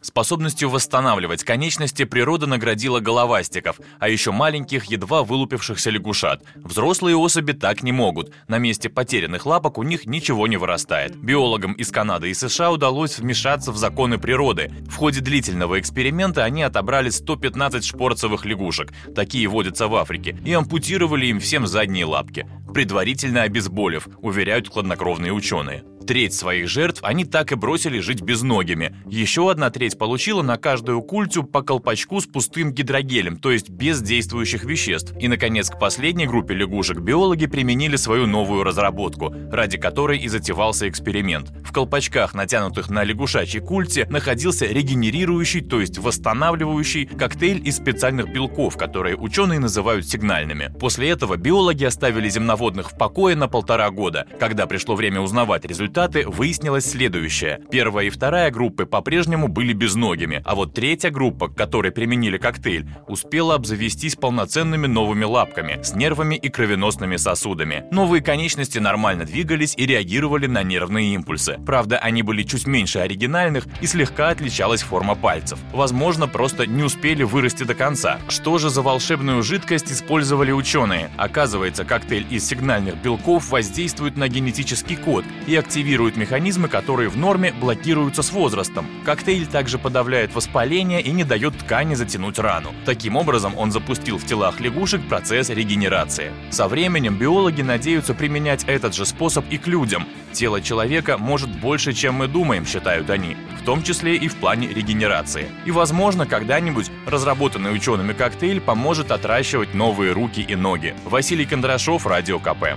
Способностью восстанавливать конечности природа наградила головастиков, а еще маленьких, едва вылупившихся лягушат. Взрослые особи так не могут. На месте потерянных лапок у них ничего не вырастает. Биологам из Канады и США удалось вмешаться в законы природы. В ходе длительного эксперимента они отобрали 115 шпорцевых лягушек, такие водятся в Африке, и ампутировали им всем задние лапки предварительно обезболив, уверяют хладнокровные ученые. Треть своих жертв они так и бросили жить безногими. Еще одна треть получила на каждую культю по колпачку с пустым гидрогелем, то есть без действующих веществ. И, наконец, к последней группе лягушек биологи применили свою новую разработку, ради которой и затевался эксперимент. В колпачках, натянутых на лягушачьей культе, находился регенерирующий, то есть восстанавливающий коктейль из специальных белков, которые ученые называют сигнальными. После этого биологи оставили земноводных в покое на полтора года. Когда пришло время узнавать результаты, выяснилось следующее. Первая и вторая группы по-прежнему были безногими, а вот третья группа, к которой применили коктейль, успела обзавестись полноценными новыми лапками с нервами и кровеносными сосудами. Новые конечности нормально двигались и реагировали на нервные импульсы. Правда, они были чуть меньше оригинальных и слегка отличалась форма пальцев. Возможно, просто не успели вырасти до конца. Что же за волшебную жидкость использовали ученые? Оказывается, коктейль из сигнальных белков воздействуют на генетический код и активируют механизмы, которые в норме блокируются с возрастом. Коктейль также подавляет воспаление и не дает ткани затянуть рану. Таким образом, он запустил в телах лягушек процесс регенерации. Со временем биологи надеются применять этот же способ и к людям. Тело человека может больше, чем мы думаем, считают они, в том числе и в плане регенерации. И, возможно, когда-нибудь разработанный учеными коктейль поможет отращивать новые руки и ноги. Василий Кондрашов, Радио КП.